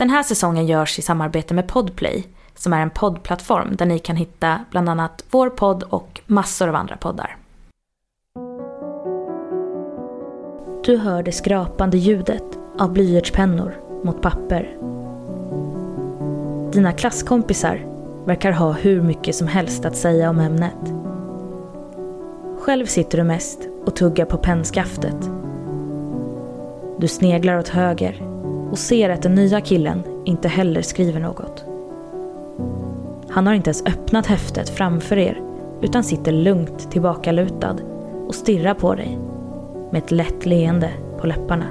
Den här säsongen görs i samarbete med Podplay som är en poddplattform där ni kan hitta bland annat vår podd och massor av andra poddar. Du hör det skrapande ljudet av blyertspennor mot papper. Dina klasskompisar verkar ha hur mycket som helst att säga om ämnet. Själv sitter du mest och tuggar på pennskaftet. Du sneglar åt höger och ser att den nya killen inte heller skriver något. Han har inte ens öppnat häftet framför er utan sitter lugnt tillbakalutad och stirrar på dig med ett lätt leende på läpparna.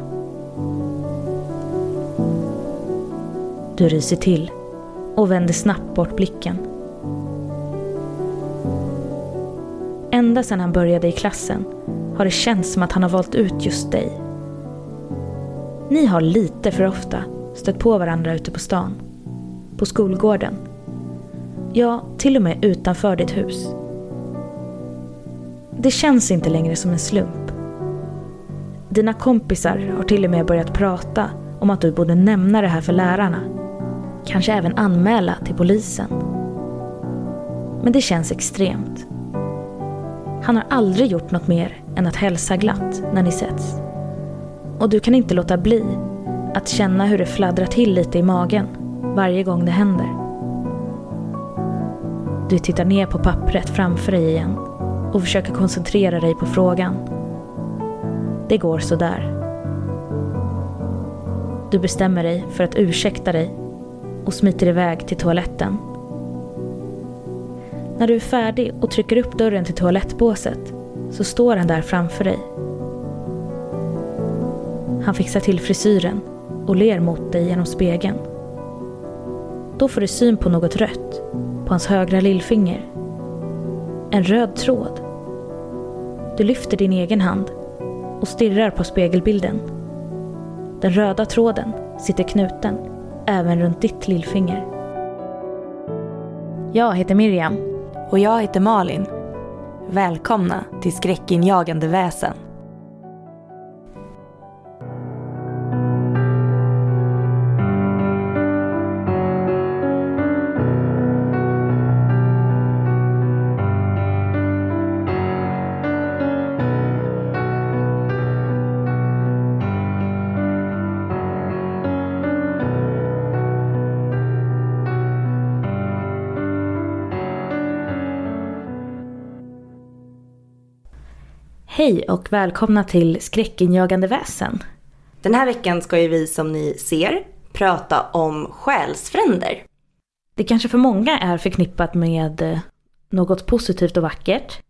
Du ryser till och vänder snabbt bort blicken. Ända sedan han började i klassen har det känts som att han har valt ut just dig. Ni har lite för ofta stött på varandra ute på stan. På skolgården. Ja, till och med utanför ditt hus. Det känns inte längre som en slump. Dina kompisar har till och med börjat prata om att du borde nämna det här för lärarna. Kanske även anmäla till polisen. Men det känns extremt. Han har aldrig gjort något mer än att hälsa glatt när ni setts. Och du kan inte låta bli att känna hur det fladdrar till lite i magen varje gång det händer. Du tittar ner på pappret framför dig igen och försöker koncentrera dig på frågan. Det går sådär. Du bestämmer dig för att ursäkta dig och smiter iväg till toaletten. När du är färdig och trycker upp dörren till toalettbåset så står han där framför dig. Han fixar till frisyren och ler mot dig genom spegeln. Då får du syn på något rött på hans högra lillfinger. En röd tråd. Du lyfter din egen hand och stirrar på spegelbilden. Den röda tråden sitter knuten även runt ditt lillfinger. Jag heter Miriam. Och jag heter Malin. Välkomna till Skräckinjagande väsen. Hej och välkomna till Skräckinjagande väsen. Den här veckan ska ju vi som ni ser prata om själsfränder. Det kanske för många är förknippat med eh, något positivt och vackert.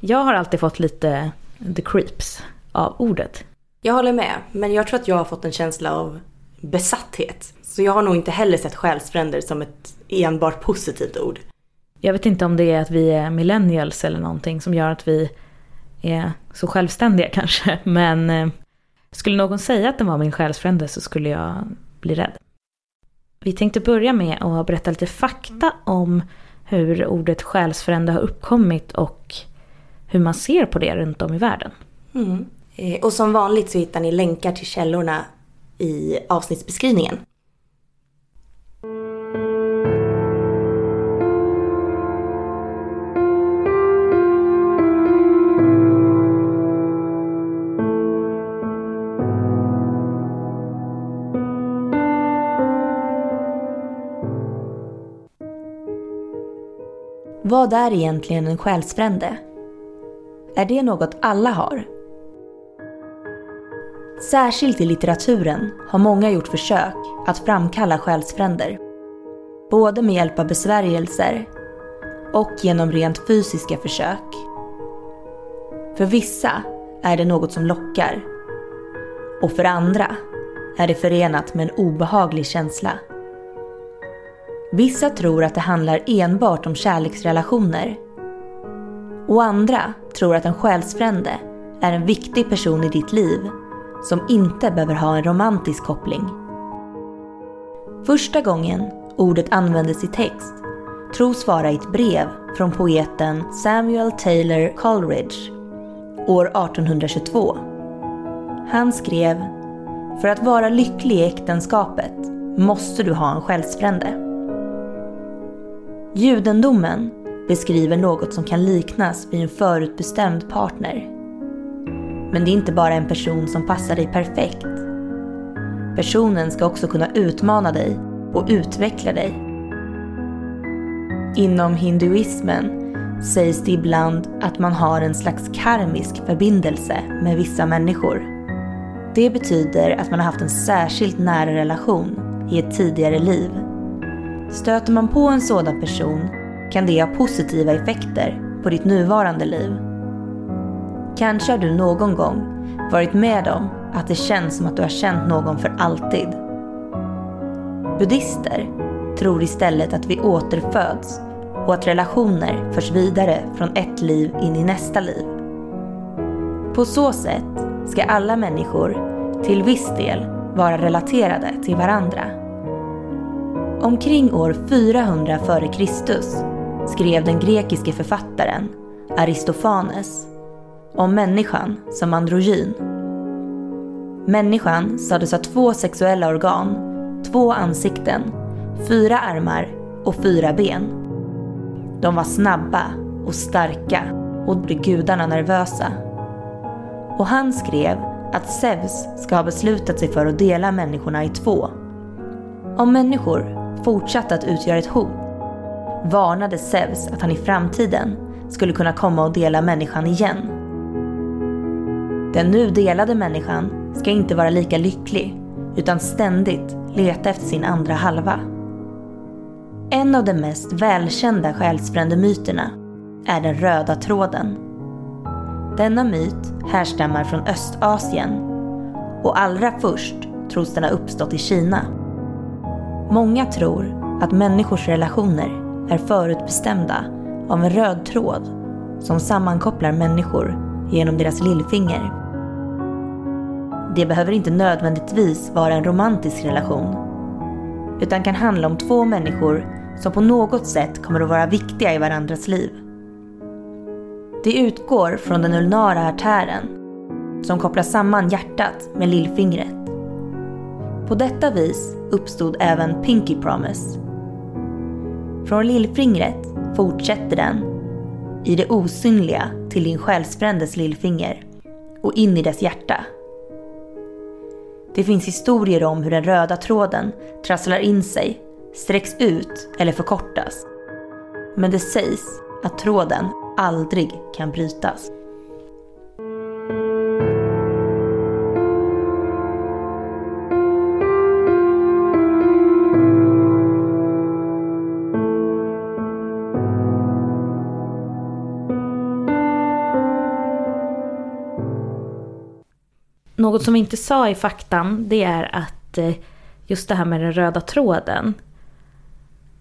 Jag har alltid fått lite the creeps av ordet. Jag håller med, men jag tror att jag har fått en känsla av besatthet. Så jag har nog inte heller sett själsfränder som ett enbart positivt ord. Jag vet inte om det är att vi är millennials eller någonting som gör att vi är så självständiga kanske. Men eh, skulle någon säga att den var min själsfrände så skulle jag bli rädd. Vi tänkte börja med att berätta lite fakta om hur ordet själsfrände har uppkommit och hur man ser på det runt om i världen. Mm. Eh, och som vanligt så hittar ni länkar till källorna i avsnittsbeskrivningen. Vad är egentligen en själsfrände? Är det något alla har? Särskilt i litteraturen har många gjort försök att framkalla själsfränder. Både med hjälp av besvärjelser och genom rent fysiska försök. För vissa är det något som lockar. Och för andra är det förenat med en obehaglig känsla. Vissa tror att det handlar enbart om kärleksrelationer. Och andra tror att en själsfrände är en viktig person i ditt liv som inte behöver ha en romantisk koppling. Första gången ordet användes i text tros vara i ett brev från poeten Samuel Taylor Coleridge år 1822. Han skrev “För att vara lycklig i äktenskapet måste du ha en själsfrände. Judendomen beskriver något som kan liknas vid en förutbestämd partner. Men det är inte bara en person som passar dig perfekt. Personen ska också kunna utmana dig och utveckla dig. Inom hinduismen sägs det ibland att man har en slags karmisk förbindelse med vissa människor. Det betyder att man har haft en särskilt nära relation i ett tidigare liv. Stöter man på en sådan person kan det ha positiva effekter på ditt nuvarande liv. Kanske har du någon gång varit med om att det känns som att du har känt någon för alltid. Buddhister tror istället att vi återföds och att relationer förs vidare från ett liv in i nästa liv. På så sätt ska alla människor till viss del vara relaterade till varandra. Omkring år 400 f.Kr. skrev den grekiske författaren Aristofanes om människan som androgyn. Människan sades ha två sexuella organ, två ansikten, fyra armar och fyra ben. De var snabba och starka och blev gudarna nervösa. Och han skrev att Zeus ska ha beslutat sig för att dela människorna i två. Om människor fortsatte att utgöra ett hot varnade Zeus att han i framtiden skulle kunna komma och dela människan igen. Den nu delade människan ska inte vara lika lycklig utan ständigt leta efter sin andra halva. En av de mest välkända själsfrändemyterna är den röda tråden. Denna myt härstammar från Östasien och allra först tros den ha uppstått i Kina. Många tror att människors relationer är förutbestämda av en röd tråd som sammankopplar människor genom deras lillfinger. Det behöver inte nödvändigtvis vara en romantisk relation utan kan handla om två människor som på något sätt kommer att vara viktiga i varandras liv. Det utgår från den ulnara artären som kopplar samman hjärtat med lillfingret. På detta vis uppstod även Pinky Promise. Från lillfingret fortsätter den i det osynliga till din själsfrändes lillfinger och in i dess hjärta. Det finns historier om hur den röda tråden trasslar in sig, sträcks ut eller förkortas. Men det sägs att tråden aldrig kan brytas. Något som vi inte sa i faktan det är att eh, just det här med den röda tråden.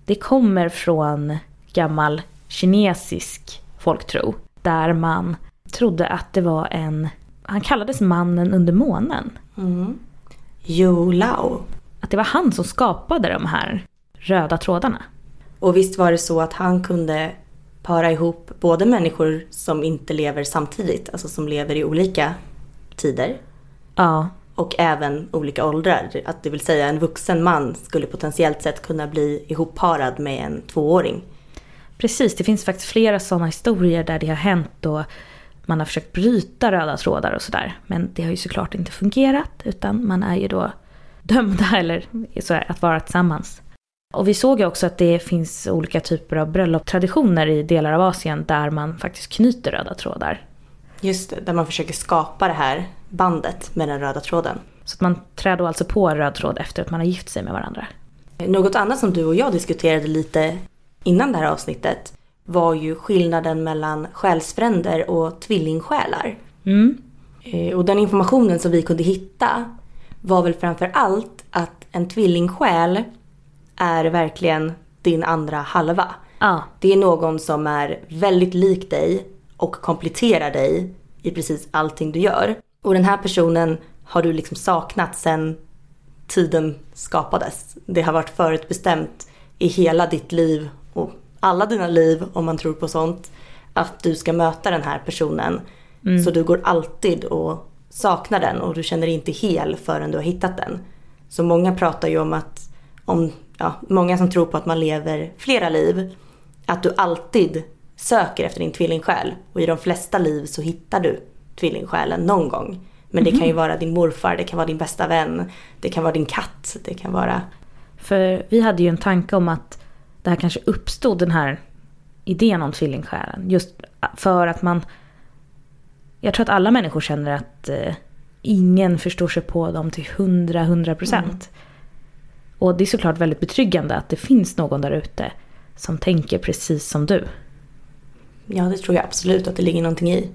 Det kommer från gammal kinesisk folktro. Där man trodde att det var en, han kallades mannen under månen. Mm. Yu Lao. Att det var han som skapade de här röda trådarna. Och visst var det så att han kunde para ihop både människor som inte lever samtidigt, alltså som lever i olika tider. Ja. Och även olika åldrar. Att det vill säga en vuxen man skulle potentiellt sett kunna bli ihopparad med en tvååring. Precis, det finns faktiskt flera sådana historier där det har hänt och man har försökt bryta röda trådar och sådär. Men det har ju såklart inte fungerat utan man är ju då dömda eller så här, att vara tillsammans. Och vi såg ju också att det finns olika typer av bröllopstraditioner i delar av Asien där man faktiskt knyter röda trådar. Just det, där man försöker skapa det här bandet med den röda tråden. Så att man trär då alltså på röd tråd efter att man har gift sig med varandra. Något annat som du och jag diskuterade lite innan det här avsnittet var ju skillnaden mellan själsfränder och tvillingsjälar. Mm. Eh, och den informationen som vi kunde hitta var väl framför allt att en tvillingsjäl är verkligen din andra halva. Ja. Det är någon som är väldigt lik dig och kompletterar dig i precis allting du gör. Och den här personen har du liksom saknat sedan tiden skapades. Det har varit förutbestämt i hela ditt liv och alla dina liv om man tror på sånt. Att du ska möta den här personen. Mm. Så du går alltid och saknar den och du känner dig inte hel förrän du har hittat den. Så många pratar ju om att om ja, många som tror på att man lever flera liv, att du alltid söker efter din tvillingsjäl. Och i de flesta liv så hittar du tvillingsjälen någon gång. Men det kan ju mhm. vara din morfar, det kan vara din bästa vän, det kan vara din katt, det kan vara... För vi hade ju en tanke om att det här kanske uppstod den här idén om tvillingsjälen. Just för att man... Jag tror att alla människor känner att eh, ingen förstår sig på dem till hundra, hundra procent. Mm. Och det är såklart väldigt betryggande att det finns någon där ute som tänker precis som du. Ja, det tror jag absolut att det ligger någonting i.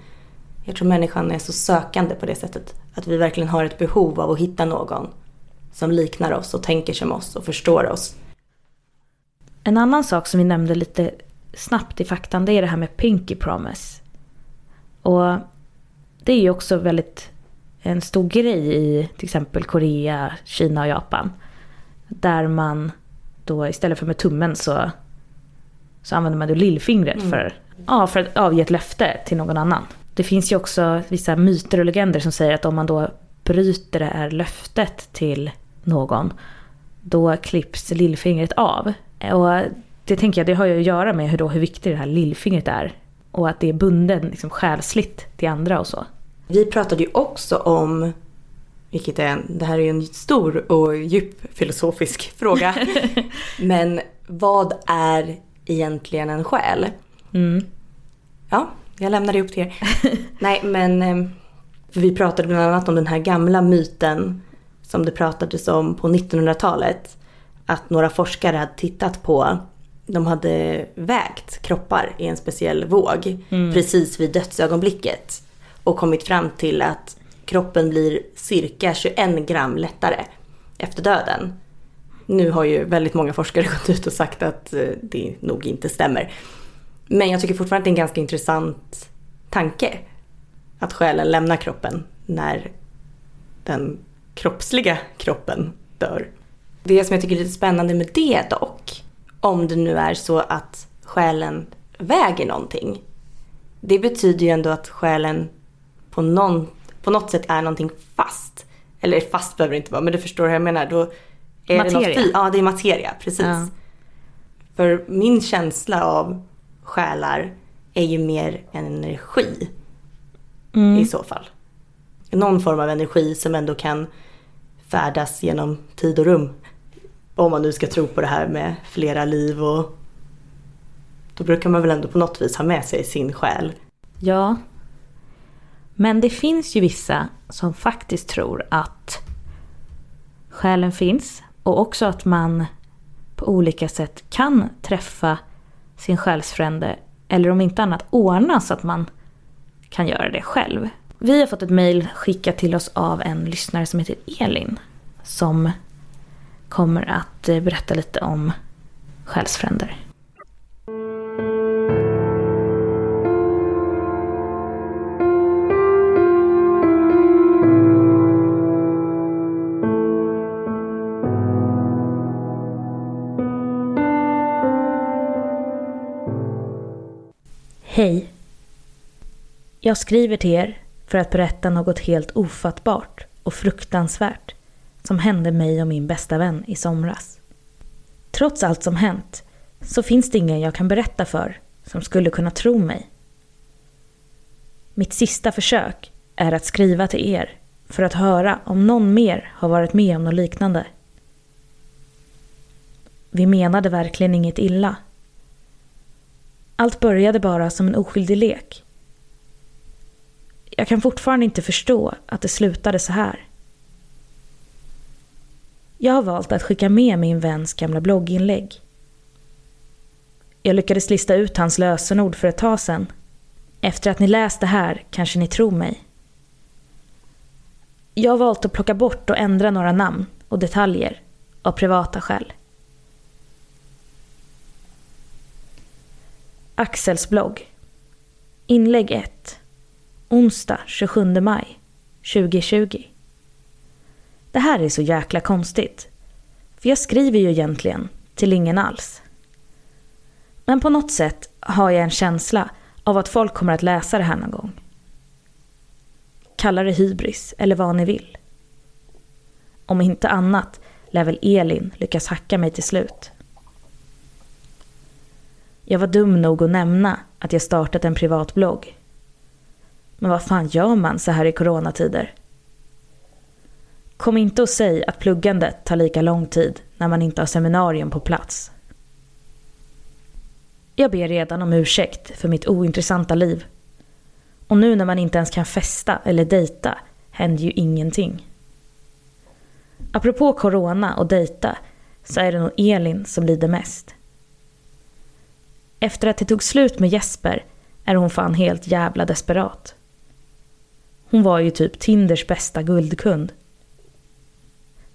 Jag tror människan är så sökande på det sättet. Att vi verkligen har ett behov av att hitta någon som liknar oss och tänker som oss och förstår oss. En annan sak som vi nämnde lite snabbt i faktan det är det här med Pinky Promise. Och det är ju också väldigt en stor grej i till exempel Korea, Kina och Japan. Där man då istället för med tummen så, så använder man då lillfingret mm. för, ja, för att avge ett löfte till någon annan. Det finns ju också vissa myter och legender som säger att om man då bryter det här löftet till någon, då klipps lillfingret av. Och det tänker jag, det har ju att göra med hur, då, hur viktigt det här lillfingret är. Och att det är bunden liksom, själsligt till andra och så. Vi pratade ju också om, vilket är det här är ju en stor och djup filosofisk fråga. men vad är egentligen en själ? Mm. Ja, jag lämnar det upp till er. Nej men eh, vi pratade bland annat om den här gamla myten som det pratades om på 1900-talet. Att några forskare hade tittat på, de hade vägt kroppar i en speciell våg mm. precis vid dödsögonblicket. Och kommit fram till att kroppen blir cirka 21 gram lättare efter döden. Nu har ju väldigt många forskare gått ut och sagt att eh, det nog inte stämmer. Men jag tycker fortfarande att det är en ganska intressant tanke. Att själen lämnar kroppen när den kroppsliga kroppen dör. Det som jag tycker är lite spännande med det dock, om det nu är så att själen väger någonting. Det betyder ju ändå att själen på, någon, på något sätt är någonting fast. Eller fast behöver det inte vara, men du förstår hur jag menar. Då är materia? Det något, ja, det är materia, precis. Ja. För min känsla av själar är ju mer en energi mm. i så fall. Någon form av energi som ändå kan färdas genom tid och rum. Om man nu ska tro på det här med flera liv och då brukar man väl ändå på något vis ha med sig sin själ. Ja. Men det finns ju vissa som faktiskt tror att själen finns och också att man på olika sätt kan träffa sin själsfrände eller om inte annat ordna så att man kan göra det själv. Vi har fått ett mejl skickat till oss av en lyssnare som heter Elin. Som kommer att eh, berätta lite om själsfränder. Hej! Jag skriver till er för att berätta något helt ofattbart och fruktansvärt som hände mig och min bästa vän i somras. Trots allt som hänt så finns det ingen jag kan berätta för som skulle kunna tro mig. Mitt sista försök är att skriva till er för att höra om någon mer har varit med om något liknande. Vi menade verkligen inget illa. Allt började bara som en oskyldig lek. Jag kan fortfarande inte förstå att det slutade så här. Jag har valt att skicka med min väns gamla blogginlägg. Jag lyckades lista ut hans lösenord för ett tag sedan. Efter att ni läst det här kanske ni tror mig. Jag har valt att plocka bort och ändra några namn och detaljer av privata skäl. Axels blogg. Inlägg 1. Onsdag 27 maj 2020. Det här är så jäkla konstigt. För jag skriver ju egentligen till ingen alls. Men på något sätt har jag en känsla av att folk kommer att läsa det här någon gång. Kalla det hybris eller vad ni vill. Om inte annat lär väl Elin lyckas hacka mig till slut. Jag var dum nog att nämna att jag startat en privat blogg. Men vad fan gör man så här i coronatider? Kom inte och säg att pluggandet tar lika lång tid när man inte har seminarium på plats. Jag ber redan om ursäkt för mitt ointressanta liv. Och nu när man inte ens kan festa eller dejta händer ju ingenting. Apropå corona och dejta så är det nog Elin som lider mest. Efter att det tog slut med Jesper är hon fan helt jävla desperat. Hon var ju typ Tinders bästa guldkund.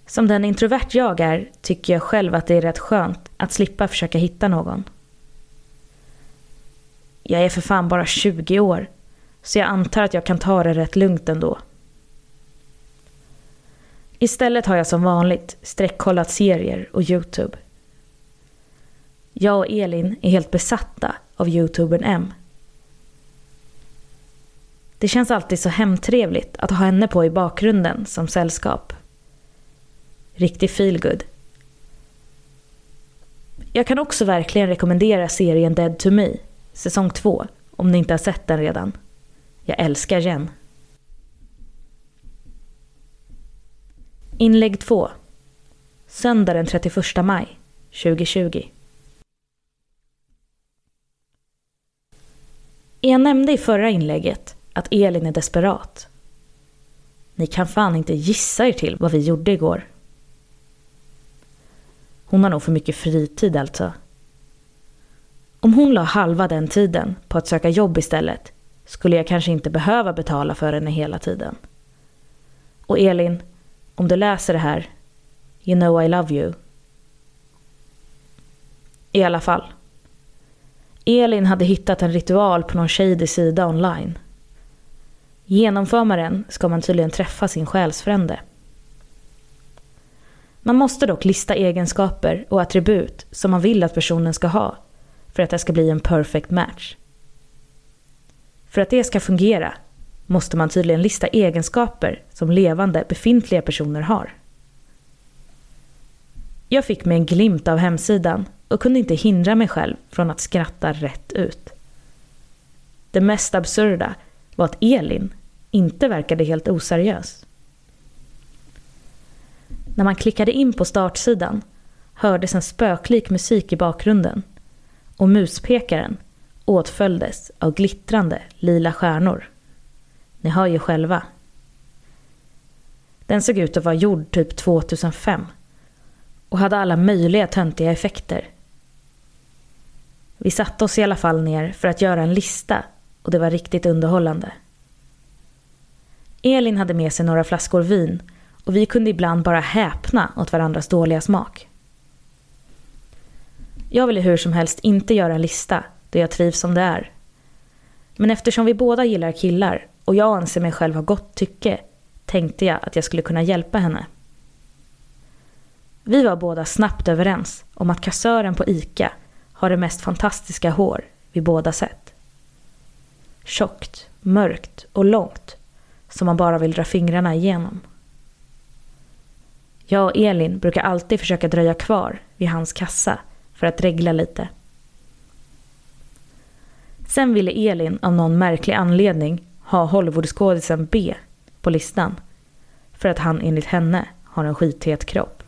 Som den introvert jag är tycker jag själv att det är rätt skönt att slippa försöka hitta någon. Jag är för fan bara 20 år, så jag antar att jag kan ta det rätt lugnt ändå. Istället har jag som vanligt streckkollat serier och Youtube. Jag och Elin är helt besatta av Youtubern M. Det känns alltid så hemtrevligt att ha henne på i bakgrunden som sällskap. Riktig feelgood. Jag kan också verkligen rekommendera serien Dead to Me, säsong 2, om ni inte har sett den redan. Jag älskar Jen. Inlägg 2. Söndag den 31 maj 2020. Jag nämnde i förra inlägget att Elin är desperat. Ni kan fan inte gissa er till vad vi gjorde igår. Hon har nog för mycket fritid alltså. Om hon la halva den tiden på att söka jobb istället skulle jag kanske inte behöva betala för henne hela tiden. Och Elin, om du läser det här, you know I love you. I alla fall. Elin hade hittat en ritual på någon shady sida online. Genomför man den ska man tydligen träffa sin själsfrände. Man måste dock lista egenskaper och attribut som man vill att personen ska ha för att det ska bli en perfect match. För att det ska fungera måste man tydligen lista egenskaper som levande befintliga personer har. Jag fick mig en glimt av hemsidan och kunde inte hindra mig själv från att skratta rätt ut. Det mest absurda var att Elin inte verkade helt oseriös. När man klickade in på startsidan hördes en spöklik musik i bakgrunden och muspekaren åtföljdes av glittrande lila stjärnor. Ni hör ju själva. Den såg ut att vara gjord typ 2005 och hade alla möjliga töntiga effekter. Vi satte oss i alla fall ner för att göra en lista och det var riktigt underhållande. Elin hade med sig några flaskor vin och vi kunde ibland bara häpna åt varandras dåliga smak. Jag ville hur som helst inte göra en lista då jag trivs som det är. Men eftersom vi båda gillar killar och jag anser mig själv ha gott tycke tänkte jag att jag skulle kunna hjälpa henne. Vi var båda snabbt överens om att kassören på ICA har det mest fantastiska hår vi båda sett. Tjockt, mörkt och långt som man bara vill dra fingrarna igenom. Jag och Elin brukar alltid försöka dröja kvar vid hans kassa för att regla lite. Sen ville Elin av någon märklig anledning ha Hollywoodskådisen B på listan för att han enligt henne har en skithet kropp.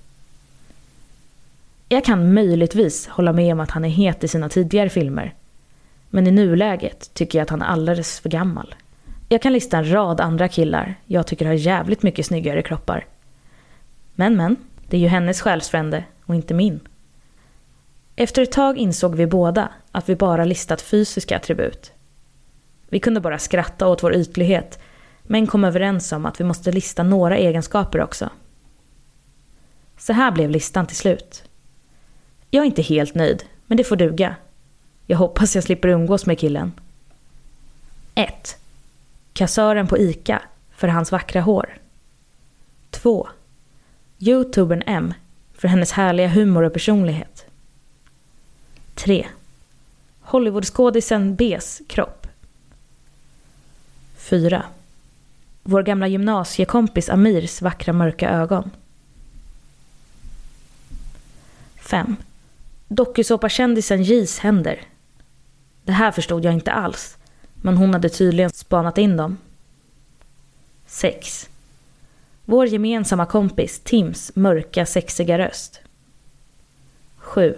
Jag kan möjligtvis hålla med om att han är het i sina tidigare filmer. Men i nuläget tycker jag att han är alldeles för gammal. Jag kan lista en rad andra killar jag tycker har jävligt mycket snyggare kroppar. Men men, det är ju hennes själsfrände och inte min. Efter ett tag insåg vi båda att vi bara listat fysiska attribut. Vi kunde bara skratta åt vår ytlighet, men kom överens om att vi måste lista några egenskaper också. Så här blev listan till slut. Jag är inte helt nöjd, men det får duga. Jag hoppas jag slipper umgås med killen. 1. Kassören på ICA för hans vackra hår. 2. Youtubern M för hennes härliga humor och personlighet. 3. Hollywoodskådisen B's kropp. 4. Vår gamla gymnasiekompis Amirs vackra mörka ögon. 5. Dokusåpakändisen J's händer. Det här förstod jag inte alls, men hon hade tydligen spanat in dem. 6. Vår gemensamma kompis Tims mörka sexiga röst. 7.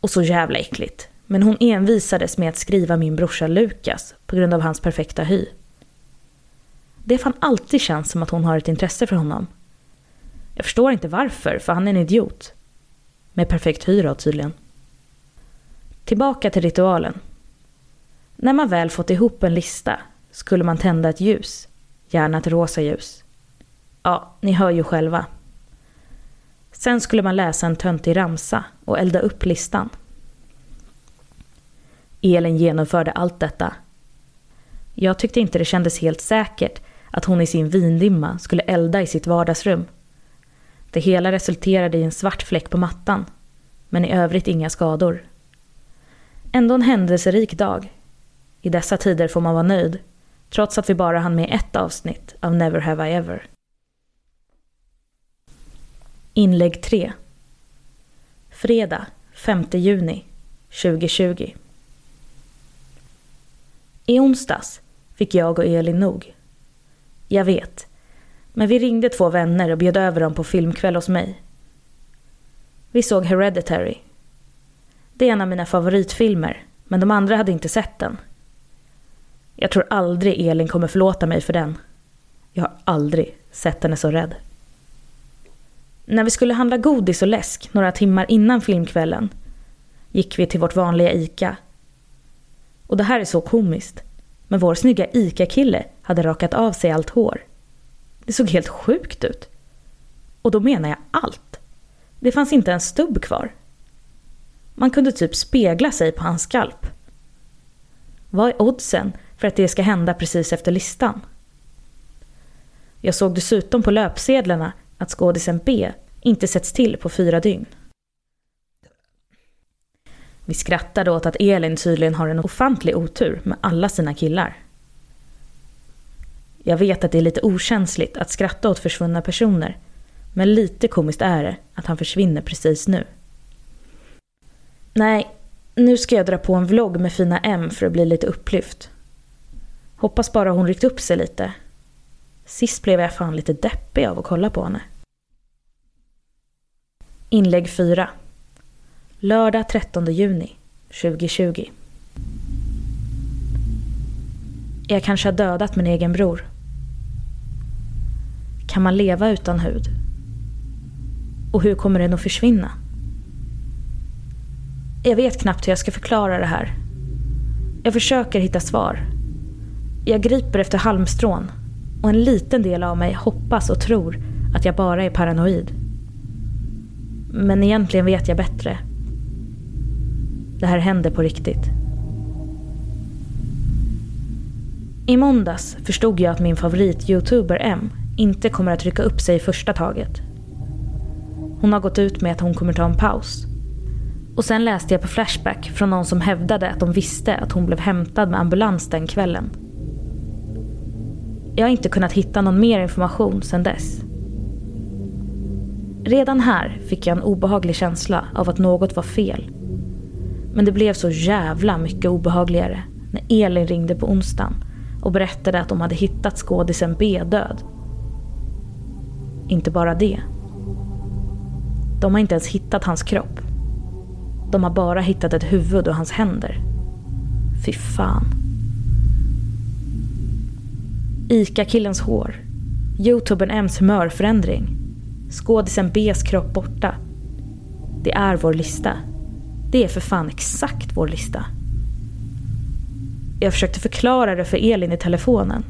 Och så jävla äckligt. Men hon envisades med att skriva min brorsa Lukas på grund av hans perfekta hy. Det fan alltid känns som att hon har ett intresse för honom. Jag förstår inte varför, för han är en idiot. Med perfekt hyra tydligen. Tillbaka till ritualen. När man väl fått ihop en lista skulle man tända ett ljus, gärna ett rosa ljus. Ja, ni hör ju själva. Sen skulle man läsa en töntig ramsa och elda upp listan. Elin genomförde allt detta. Jag tyckte inte det kändes helt säkert att hon i sin vindimma skulle elda i sitt vardagsrum. Det hela resulterade i en svart fläck på mattan, men i övrigt inga skador. Ändå en händelserik dag. I dessa tider får man vara nöjd, trots att vi bara hann med ett avsnitt av Never Have I Ever. Inlägg 3 Fredag 5 juni 2020 I onsdags fick jag och Elin nog. Jag vet, men vi ringde två vänner och bjöd över dem på filmkväll hos mig. Vi såg Hereditary. Det är en av mina favoritfilmer, men de andra hade inte sett den. Jag tror aldrig Elin kommer förlåta mig för den. Jag har aldrig sett henne så rädd. När vi skulle handla godis och läsk några timmar innan filmkvällen gick vi till vårt vanliga ICA. Och det här är så komiskt. Men vår snygga ICA-kille hade rakat av sig allt hår. Det såg helt sjukt ut. Och då menar jag allt. Det fanns inte en stubb kvar. Man kunde typ spegla sig på hans skalp. Vad är oddsen för att det ska hända precis efter listan? Jag såg dessutom på löpsedlarna att skådisen B inte sätts till på fyra dygn. Vi skrattade åt att Elin tydligen har en ofantlig otur med alla sina killar. Jag vet att det är lite okänsligt att skratta åt försvunna personer, men lite komiskt är det att han försvinner precis nu. Nej, nu ska jag dra på en vlogg med fina M för att bli lite upplyft. Hoppas bara hon ryckt upp sig lite. Sist blev jag fan lite deppig av att kolla på henne. Inlägg 4 Lördag 13 juni 2020 Jag kanske har dödat min egen bror. Kan man leva utan hud? Och hur kommer den att försvinna? Jag vet knappt hur jag ska förklara det här. Jag försöker hitta svar. Jag griper efter halmstrån och en liten del av mig hoppas och tror att jag bara är paranoid. Men egentligen vet jag bättre. Det här händer på riktigt. I måndags förstod jag att min favorit-youtuber M inte kommer att rycka upp sig i första taget. Hon har gått ut med att hon kommer ta en paus. Och sen läste jag på Flashback från någon som hävdade att de visste att hon blev hämtad med ambulans den kvällen. Jag har inte kunnat hitta någon mer information sedan dess. Redan här fick jag en obehaglig känsla av att något var fel. Men det blev så jävla mycket obehagligare när Elin ringde på onsdagen och berättade att de hade hittat skådisen B död. Inte bara det. De har inte ens hittat hans kropp. De har bara hittat ett huvud och hans händer. Fy fan. Ica-killens hår. Youtubern M's humörförändring. Skådisen B's kropp borta. Det är vår lista. Det är för fan exakt vår lista. Jag försökte förklara det för Elin i telefonen.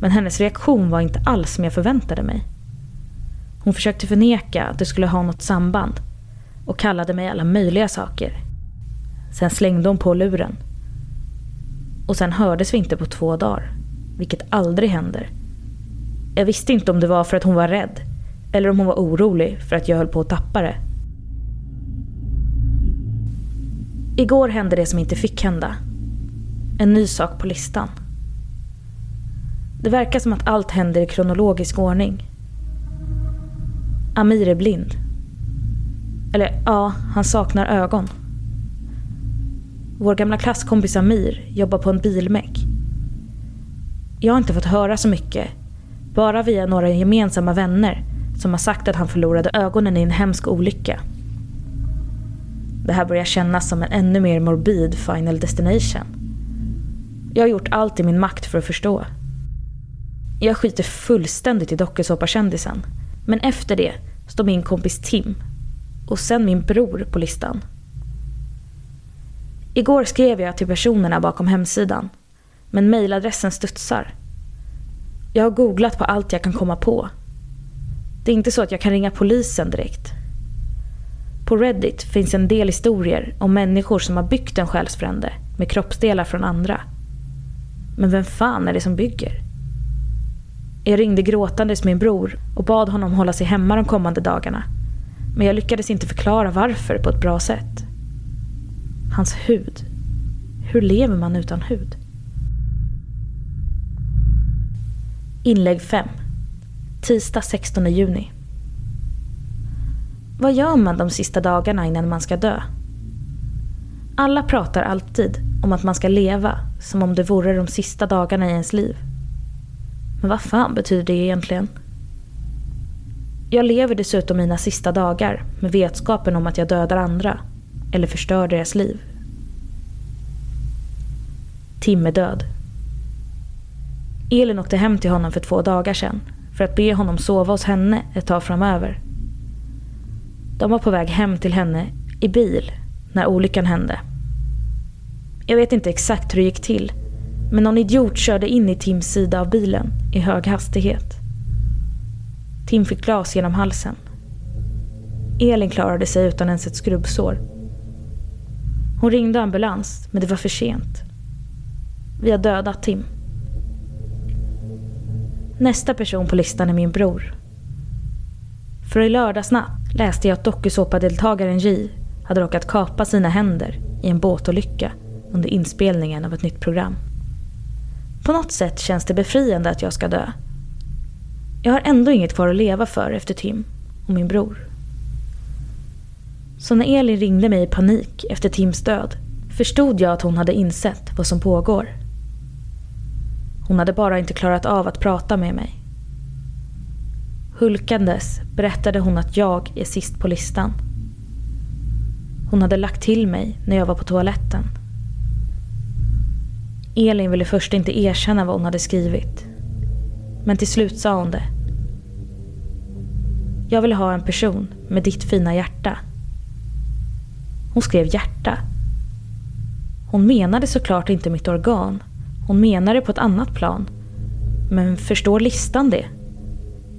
Men hennes reaktion var inte alls som jag förväntade mig. Hon försökte förneka att det skulle ha något samband och kallade mig alla möjliga saker. Sen slängde hon på luren. Och sen hördes vi inte på två dagar, vilket aldrig händer. Jag visste inte om det var för att hon var rädd eller om hon var orolig för att jag höll på att tappa det. Igår hände det som inte fick hända. En ny sak på listan. Det verkar som att allt händer i kronologisk ordning. Amir är blind. Eller ja, han saknar ögon. Vår gamla klasskompis Amir jobbar på en bilmäck. Jag har inte fått höra så mycket. Bara via några gemensamma vänner som har sagt att han förlorade ögonen i en hemsk olycka. Det här börjar kännas som en ännu mer morbid final destination. Jag har gjort allt i min makt för att förstå. Jag skiter fullständigt i dokusåpakändisen. Men efter det står min kompis Tim och sen min bror på listan. Igår skrev jag till personerna bakom hemsidan, men mejladressen studsar. Jag har googlat på allt jag kan komma på. Det är inte så att jag kan ringa polisen direkt. På Reddit finns en del historier om människor som har byggt en själsfrände med kroppsdelar från andra. Men vem fan är det som bygger? Jag ringde gråtandes min bror och bad honom hålla sig hemma de kommande dagarna. Men jag lyckades inte förklara varför på ett bra sätt. Hans hud. Hur lever man utan hud? Inlägg 5. Tisdag 16 juni. Vad gör man de sista dagarna innan man ska dö? Alla pratar alltid om att man ska leva som om det vore de sista dagarna i ens liv. Men vad fan betyder det egentligen? Jag lever dessutom mina sista dagar med vetskapen om att jag dödar andra eller förstör deras liv. Tim är död. Elin åkte hem till honom för två dagar sedan för att be honom sova hos henne ett tag framöver. De var på väg hem till henne i bil när olyckan hände. Jag vet inte exakt hur det gick till men någon idiot körde in i Tims sida av bilen i hög hastighet. Tim fick glas genom halsen. Elin klarade sig utan ens ett skrubbsår. Hon ringde ambulans, men det var för sent. Vi har dödat Tim. Nästa person på listan är min bror. För i lördagsnatt läste jag att dokusåpadeltagaren J hade råkat kapa sina händer i en båtolycka under inspelningen av ett nytt program. På något sätt känns det befriande att jag ska dö. Jag har ändå inget kvar att leva för efter Tim och min bror. Så när Elin ringde mig i panik efter Tims död förstod jag att hon hade insett vad som pågår. Hon hade bara inte klarat av att prata med mig. Hulkandes berättade hon att jag är sist på listan. Hon hade lagt till mig när jag var på toaletten. Elin ville först inte erkänna vad hon hade skrivit. Men till slut sa hon det. Jag vill ha en person med ditt fina hjärta. Hon skrev hjärta. Hon menade såklart inte mitt organ. Hon menade på ett annat plan. Men förstår listan det?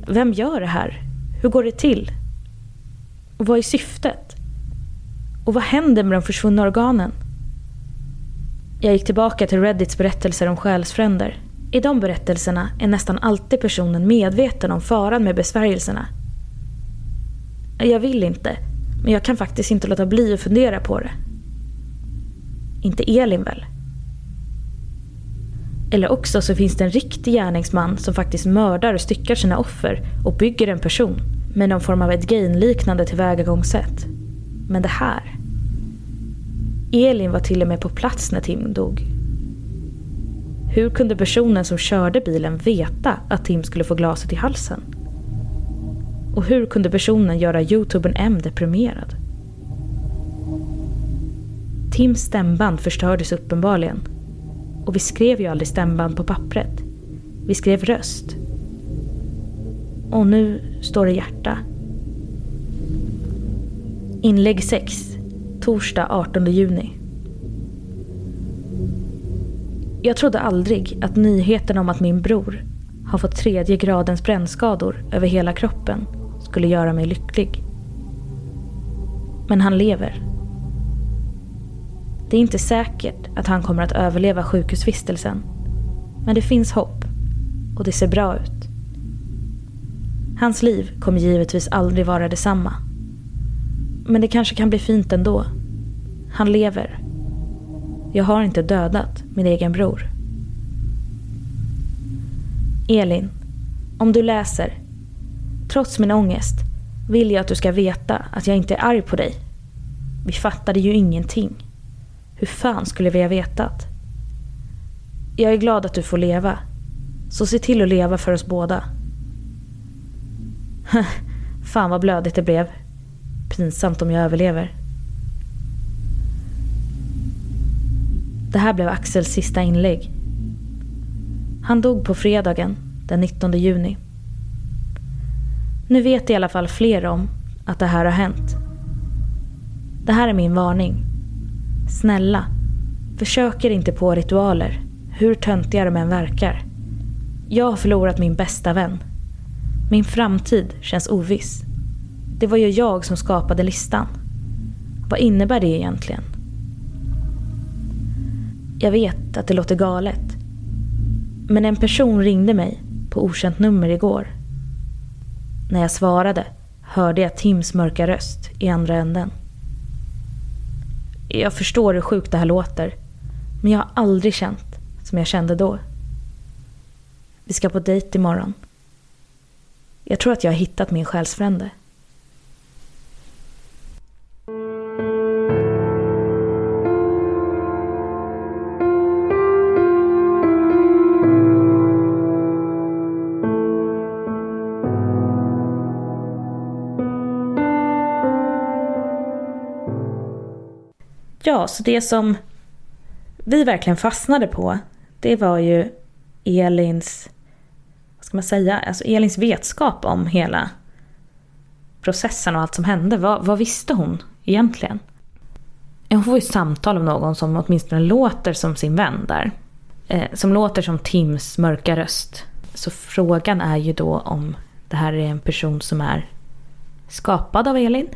Vem gör det här? Hur går det till? Och vad är syftet? Och vad händer med de försvunna organen? Jag gick tillbaka till Reddits berättelser om själsfränder. I de berättelserna är nästan alltid personen medveten om faran med besvärjelserna. Jag vill inte, men jag kan faktiskt inte låta bli att fundera på det. Inte Elin väl? Eller också så finns det en riktig gärningsman som faktiskt mördar och styckar sina offer och bygger en person med någon form av ett gain-liknande tillvägagångssätt. Men det här... Elin var till och med på plats när Tim dog. Hur kunde personen som körde bilen veta att Tim skulle få glaset i halsen? Och hur kunde personen göra youtubern M deprimerad? Tims stämband förstördes uppenbarligen. Och vi skrev ju aldrig stämband på pappret. Vi skrev röst. Och nu står det hjärta. Inlägg 6 torsdag 18 juni. Jag trodde aldrig att nyheten om att min bror har fått tredje gradens brännskador över hela kroppen skulle göra mig lycklig. Men han lever. Det är inte säkert att han kommer att överleva sjukhusvistelsen. Men det finns hopp och det ser bra ut. Hans liv kommer givetvis aldrig vara detsamma. Men det kanske kan bli fint ändå. Han lever. Jag har inte dödat min egen bror. Elin, om du läser. Trots min ångest vill jag att du ska veta att jag inte är arg på dig. Vi fattade ju ingenting. Hur fan skulle vi ha vetat? Jag är glad att du får leva. Så se till att leva för oss båda. fan vad blödigt det blev. Pinsamt om jag överlever. Det här blev Axels sista inlägg. Han dog på fredagen den 19 juni. Nu vet i alla fall fler om att det här har hänt. Det här är min varning. Snälla, försöker inte på ritualer, hur töntiga de än verkar. Jag har förlorat min bästa vän. Min framtid känns oviss. Det var ju jag som skapade listan. Vad innebär det egentligen? Jag vet att det låter galet. Men en person ringde mig på okänt nummer igår. När jag svarade hörde jag Tims mörka röst i andra änden. Jag förstår hur sjukt det här låter, men jag har aldrig känt som jag kände då. Vi ska på dejt imorgon. Jag tror att jag har hittat min själsfrände. Ja, så det som vi verkligen fastnade på, det var ju Elins, vad ska man säga, alltså Elins vetskap om hela processen och allt som hände. Vad, vad visste hon egentligen? Hon får ju samtal av någon som åtminstone låter som sin vän där. Eh, som låter som Tims mörka röst. Så frågan är ju då om det här är en person som är skapad av Elin.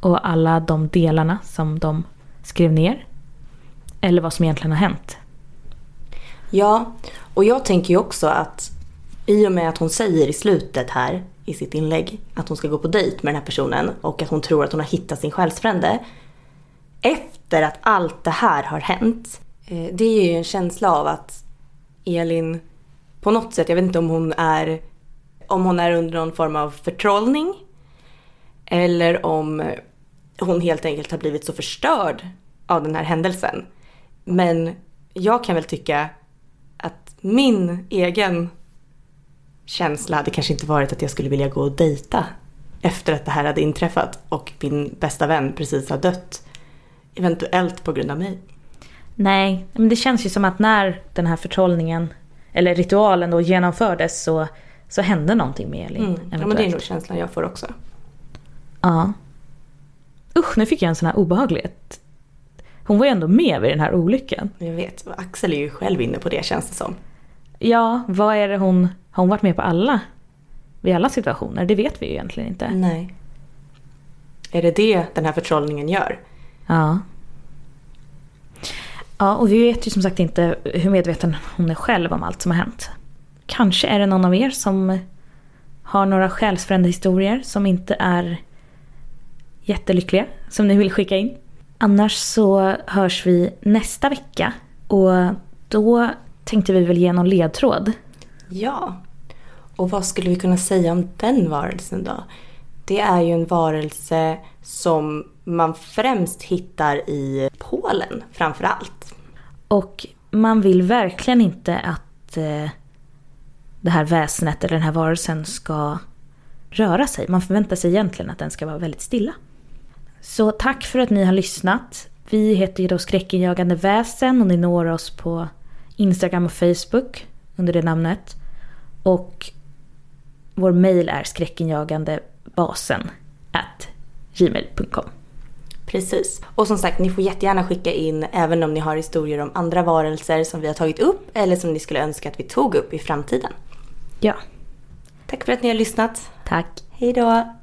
Och alla de delarna som de skrev ner. Eller vad som egentligen har hänt. Ja, och jag tänker ju också att i och med att hon säger i slutet här i sitt inlägg att hon ska gå på dejt med den här personen och att hon tror att hon har hittat sin själsfrände. Efter att allt det här har hänt. Eh, det är ju en känsla av att Elin på något sätt, jag vet inte om hon är om hon är under någon form av förtrollning. Eller om hon helt enkelt har blivit så förstörd av den här händelsen. Men jag kan väl tycka att min egen känsla hade kanske inte varit att jag skulle vilja gå och dejta efter att det här hade inträffat och min bästa vän precis har dött. Eventuellt på grund av mig. Nej, men det känns ju som att när den här förtrollningen, eller ritualen då genomfördes så, så hände någonting med Elin. Mm. Ja men det är nog känslan jag får också. Ja. Usch, nu fick jag en sån här obehaglighet. Hon var ju ändå med vid den här olyckan. Jag vet, Axel är ju själv inne på det känns det som. Ja, vad är det hon... Har hon varit med på alla? Vid alla situationer? Det vet vi ju egentligen inte. Nej. Är det det den här förtrollningen gör? Ja. Ja, och vi vet ju som sagt inte hur medveten hon är själv om allt som har hänt. Kanske är det någon av er som har några själsfrände historier som inte är jättelyckliga som ni vill skicka in. Annars så hörs vi nästa vecka och då tänkte vi väl ge någon ledtråd. Ja, och vad skulle vi kunna säga om den varelsen då? Det är ju en varelse som man främst hittar i Polen framför allt. Och man vill verkligen inte att eh, det här väsenet eller den här varelsen ska röra sig. Man förväntar sig egentligen att den ska vara väldigt stilla. Så tack för att ni har lyssnat. Vi heter ju då Skräckenjagande väsen och ni når oss på Instagram och Facebook under det namnet. Och vår mail är skräckenjagandebasen at gmail.com. Precis. Och som sagt, ni får jättegärna skicka in även om ni har historier om andra varelser som vi har tagit upp eller som ni skulle önska att vi tog upp i framtiden. Ja. Tack för att ni har lyssnat. Tack. Hej då.